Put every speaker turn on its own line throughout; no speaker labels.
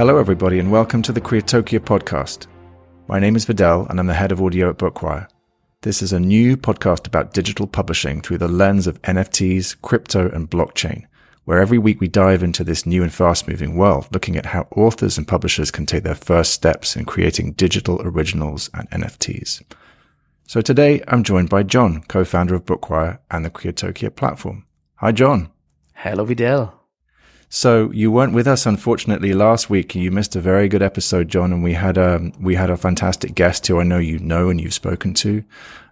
Hello, everybody, and welcome to the Creatokia podcast. My name is Vidal, and I'm the head of audio at Bookwire. This is a new podcast about digital publishing through the lens of NFTs, crypto, and blockchain, where every week we dive into this new and fast moving world, looking at how authors and publishers can take their first steps in creating digital originals and NFTs. So today I'm joined by John, co-founder of Bookwire and the Creatokia platform. Hi, John.
Hello, Vidal.
So you weren't with us, unfortunately, last week. You missed a very good episode, John, and we had a we had a fantastic guest who I know you know and you've spoken to.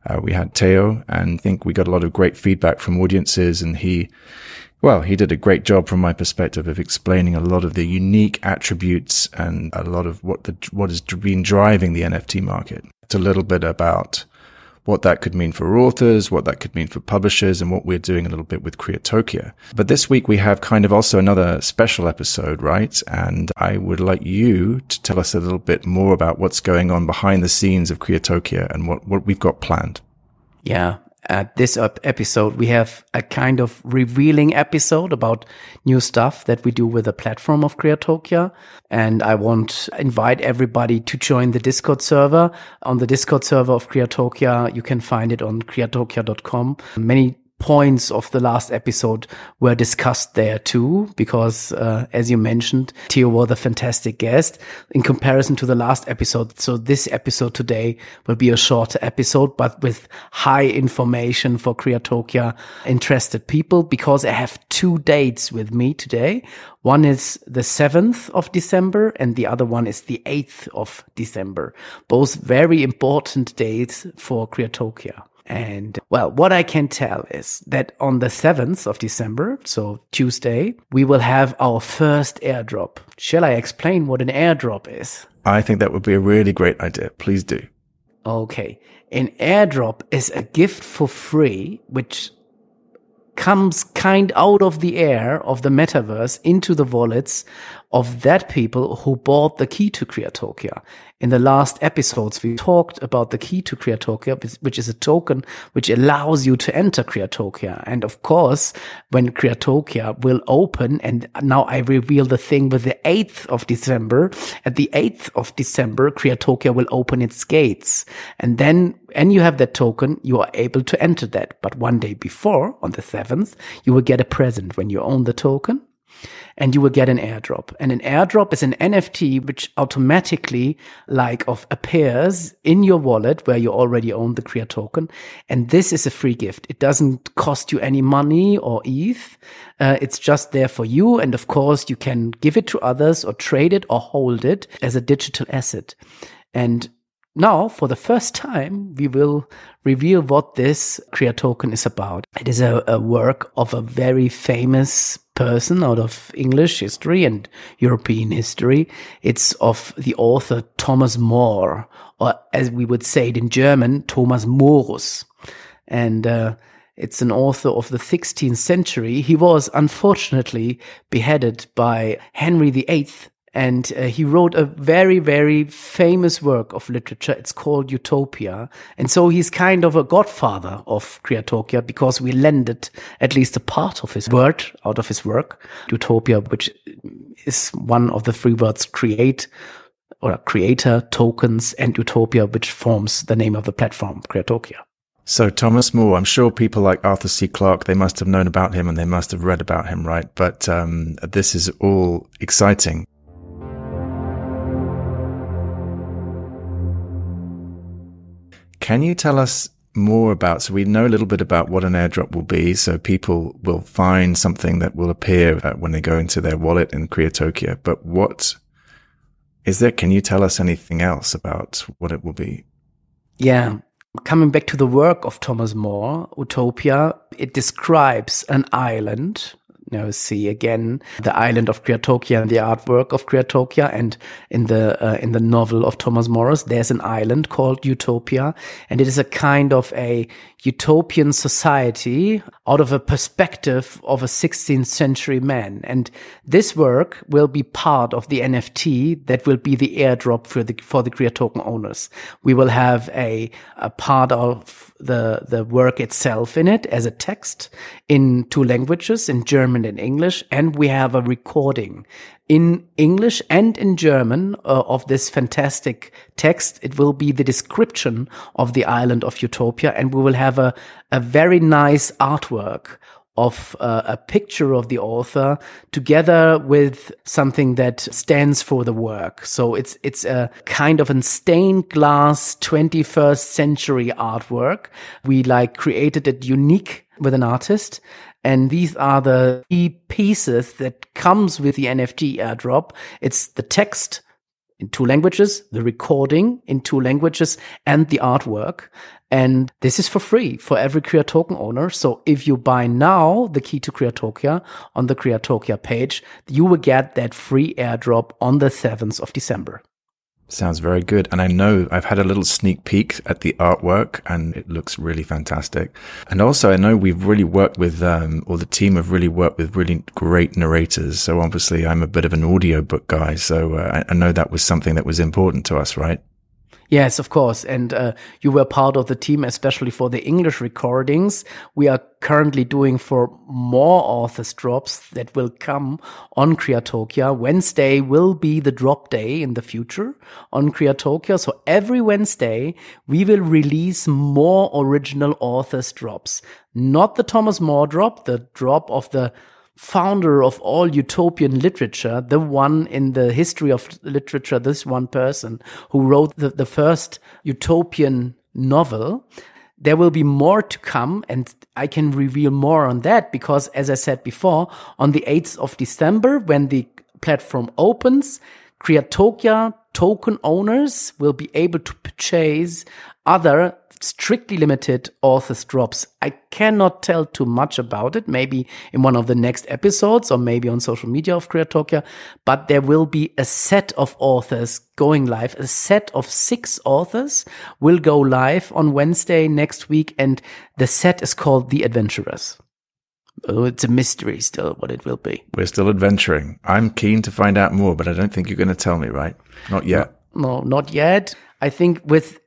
Uh, we had Teo, and I think we got a lot of great feedback from audiences, and he, well, he did a great job from my perspective of explaining a lot of the unique attributes and a lot of what the what has been driving the NFT market. It's a little bit about what that could mean for authors, what that could mean for publishers, and what we're doing a little bit with Creatokia. But this week we have kind of also another special episode, right? And I would like you to tell us a little bit more about what's going on behind the scenes of Creatokia and what, what we've got planned.
Yeah, at this episode, we have a kind of revealing episode about new stuff that we do with the platform of Creatokia. And I want invite everybody to join the Discord server. On the Discord server of Creatokia, you can find it on creatokia.com. Many points of the last episode were discussed there too, because uh, as you mentioned, Theo was a fantastic guest in comparison to the last episode. So this episode today will be a shorter episode, but with high information for Creatokia interested people, because I have two dates with me today. One is the 7th of December and the other one is the 8th of December. Both very important dates for Creatokia. And well, what I can tell is that on the 7th of December, so Tuesday, we will have our first airdrop. Shall I explain what an airdrop is?
I think that would be a really great idea. Please do.
Okay. An airdrop is a gift for free, which comes kind out of the air of the metaverse into the wallets of that people who bought the key to Creatokia. In the last episodes, we talked about the key to Creatokia, which is a token which allows you to enter Creatokia. And of course, when Creatokia will open, and now I reveal the thing with the 8th of December, at the 8th of December, Creatokia will open its gates. And then, and you have that token, you are able to enter that. But one day before, on the 7th, you will get a present when you own the token and you will get an airdrop. And an airdrop is an NFT which automatically like of appears in your wallet where you already own the Crea token. And this is a free gift. It doesn't cost you any money or ETH. Uh, it's just there for you. And of course, you can give it to others or trade it or hold it as a digital asset. And now, for the first time, we will reveal what this Crea token is about. It is a, a work of a very famous person out of English history and European history. It's of the author Thomas More, or as we would say it in German, Thomas Morus. And uh, it's an author of the 16th century. He was unfortunately beheaded by Henry VIII and uh, he wrote a very, very famous work of literature. It's called Utopia. And so he's kind of a godfather of Creatokia because we lended at least a part of his word out of his work, Utopia, which is one of the three words create or creator, tokens, and Utopia, which forms the name of the platform, Creatokia.
So Thomas More, I'm sure people like Arthur C. Clarke, they must have known about him and they must have read about him, right? But um, this is all exciting. Can you tell us more about, so we know a little bit about what an airdrop will be. So people will find something that will appear uh, when they go into their wallet in Creatokia. But what is there? Can you tell us anything else about what it will be?
Yeah. Coming back to the work of Thomas More, Utopia, it describes an island you know, see again the island of Creatokia and the artwork of Creatokia. And in the, uh, in the novel of Thomas Morris, there's an island called Utopia. And it is a kind of a utopian society out of a perspective of a 16th century man. And this work will be part of the NFT that will be the airdrop for the, for the Crea token owners. We will have a, a part of the, the work itself in it as a text in two languages, in German and English. And we have a recording in English and in German uh, of this fantastic text. It will be the description of the island of Utopia, and we will have a, a very nice artwork of uh, a picture of the author together with something that stands for the work. So it's it's a kind of a stained glass 21st century artwork. We like created it unique with an artist and these are the key pieces that comes with the NFT airdrop. It's the text in two languages, the recording in two languages, and the artwork. And this is for free for every Crea token owner. So if you buy now the key to Creatokia on the Creatokia page, you will get that free airdrop on the 7th of December.
Sounds very good. And I know I've had a little sneak peek at the artwork and it looks really fantastic. And also I know we've really worked with, um, or the team have really worked with really great narrators. So obviously I'm a bit of an audiobook guy. So uh, I, I know that was something that was important to us, right?
Yes, of course. And uh, you were part of the team, especially for the English recordings. We are currently doing for more authors drops that will come on Creatokia. Wednesday will be the drop day in the future on Creatokia. So every Wednesday, we will release more original authors drops. Not the Thomas More drop, the drop of the founder of all utopian literature, the one in the history of literature, this one person who wrote the, the first utopian novel. There will be more to come, and I can reveal more on that because, as I said before, on the 8th of December, when the platform opens, Creatokia token owners will be able to purchase other strictly limited authors drops. I cannot tell too much about it, maybe in one of the next episodes or maybe on social media of Creatokia, but there will be a set of authors going live. A set of six authors will go live on Wednesday next week, and the set is called The Adventurers. Oh, it's a mystery still what it will be.
We're still adventuring. I'm keen to find out more, but I don't think you're going to tell me, right? Not yet.
No, no not yet. I think with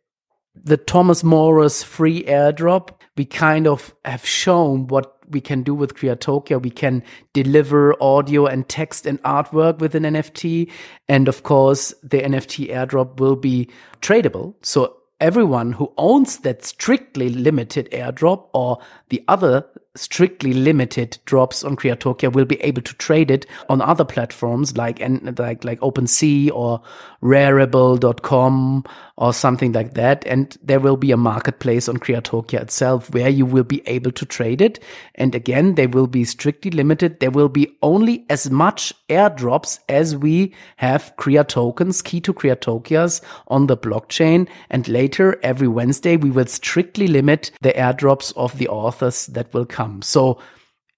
the Thomas Morris free airdrop, we kind of have shown what we can do with Creatokia. We can deliver audio and text and artwork with an NFT. And of course, the NFT airdrop will be tradable. So everyone who owns that strictly limited airdrop or the other strictly limited drops on Creatokia will be able to trade it on other platforms like like like OpenSea or Rarible.com or something like that. And there will be a marketplace on Creatokia itself where you will be able to trade it. And again, they will be strictly limited. There will be only as much airdrops as we have Crea tokens, key to Creatokias on the blockchain. And later every Wednesday, we will strictly limit the airdrops of the authors that will come come. So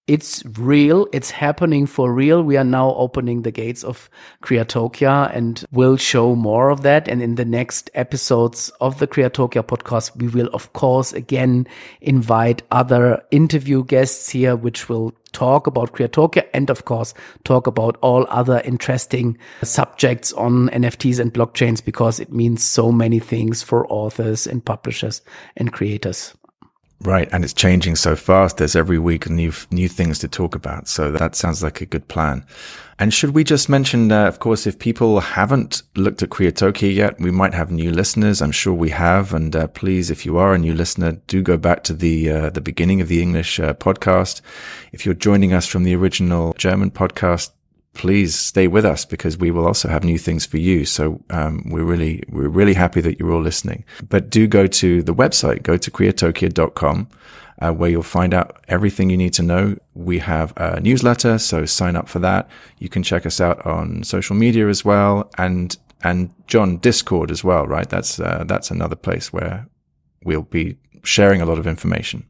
it's real. It's happening for real. We are now opening the gates of Creatokia and we'll show more of that. And in the next episodes of the Creatokia podcast, we will, of course, again invite other interview guests here, which will talk about Creatokia and, of course, talk about all other interesting subjects on NFTs and blockchains because it means so many things for authors and publishers and creators.
Right, and it's changing so fast. There's every week new new things to talk about. So that sounds like a good plan. And should we just mention, uh, of course, if people haven't looked at Creatokia yet, we might have new listeners. I'm sure we have. And uh, please, if you are a new listener, do go back to the uh, the beginning of the English uh, podcast. If you're joining us from the original German podcast, please stay with us because we will also have new things for you. So um, we're really we're really happy that you're all listening. But do go to the website, go to creatokia.com, uh, where you'll find out everything you need to know. We have a newsletter, so sign up for that. You can check us out on social media as well, and and John Discord as well. Right, that's uh, that's another place where we'll be sharing a lot of information.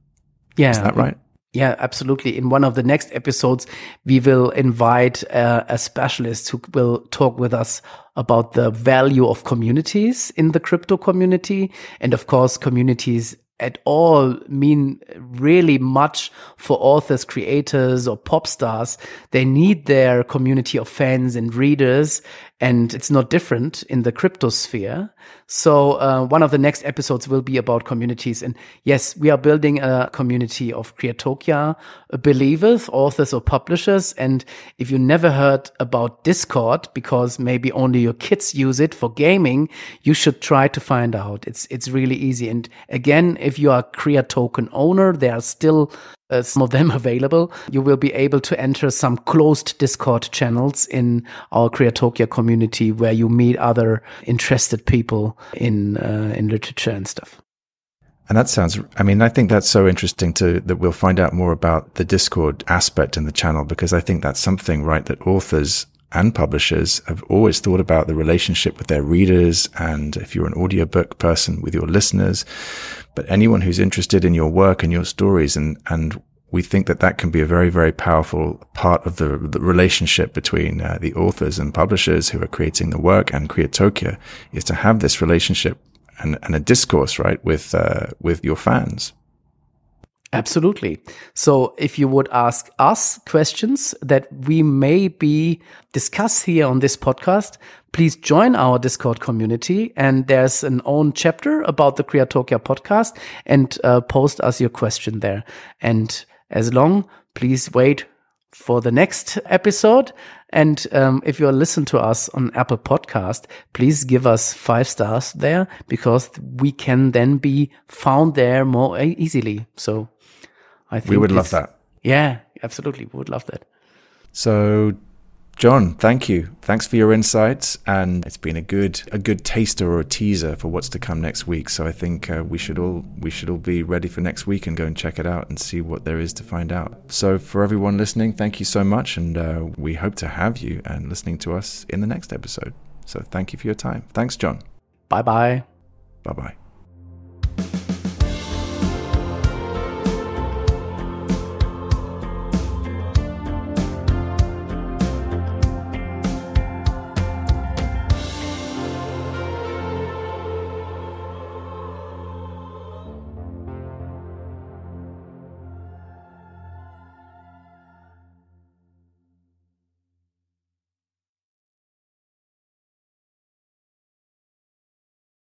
Yeah,
is that right?
Yeah, absolutely. In one of the next episodes, we will invite uh, a specialist who will talk with us about the value of communities in the crypto community. And of course, communities at all mean really much for authors, creators, or pop stars. They need their community of fans and readers. And it's not different in the crypto sphere. So, uh, one of the next episodes will be about communities. And yes, we are building a community of Creatokia believers, authors or publishers. And if you never heard about Discord, because maybe only your kids use it for gaming, you should try to find out. It's, it's really easy. And again, if you are a Creatoken owner, there are still uh, some of them available. You will be able to enter some closed Discord channels in our Creatokia community where you meet other interested people in uh, in literature and stuff.
And that sounds, I mean, I think that's so interesting to, that we'll find out more about the Discord aspect in the channel because I think that's something, right, that authors and publishers have always thought about the relationship with their readers. And if you're an audiobook person with your listeners, but anyone who's interested in your work and your stories and, and we think that that can be a very, very powerful part of the, the relationship between uh, the authors and publishers who are creating the work and Creatokia is to have this relationship and, and a discourse, right, with, uh, with your fans.
Absolutely. So if you would ask us questions that we may be discuss here on this podcast, please join our Discord community. And there's an own chapter about the Creatokia podcast and uh, post us your question there. And as long, please wait for the next episode. And um, if you listen to us on Apple Podcast, please give us five stars there because we can then be found there more easily. So
I think we would love that.
Yeah, absolutely. We would love that.
So, John, thank you. Thanks for your insights, and it's been a good a good taster or a teaser for what's to come next week. So I think uh, we should all we should all be ready for next week and go and check it out and see what there is to find out. So for everyone listening, thank you so much, and uh, we hope to have you and listening to us in the next episode. So thank you for your time. Thanks, John.
Bye bye.
Bye bye.